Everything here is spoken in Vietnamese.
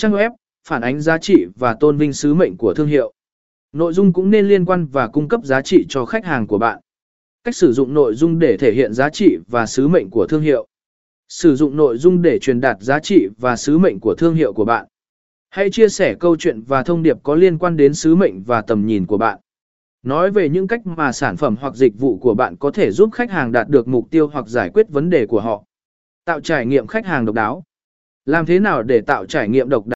trang web, phản ánh giá trị và tôn vinh sứ mệnh của thương hiệu. Nội dung cũng nên liên quan và cung cấp giá trị cho khách hàng của bạn. Cách sử dụng nội dung để thể hiện giá trị và sứ mệnh của thương hiệu. Sử dụng nội dung để truyền đạt giá trị và sứ mệnh của thương hiệu của bạn. Hãy chia sẻ câu chuyện và thông điệp có liên quan đến sứ mệnh và tầm nhìn của bạn. Nói về những cách mà sản phẩm hoặc dịch vụ của bạn có thể giúp khách hàng đạt được mục tiêu hoặc giải quyết vấn đề của họ. Tạo trải nghiệm khách hàng độc đáo. Làm thế nào để tạo trải nghiệm độc đáo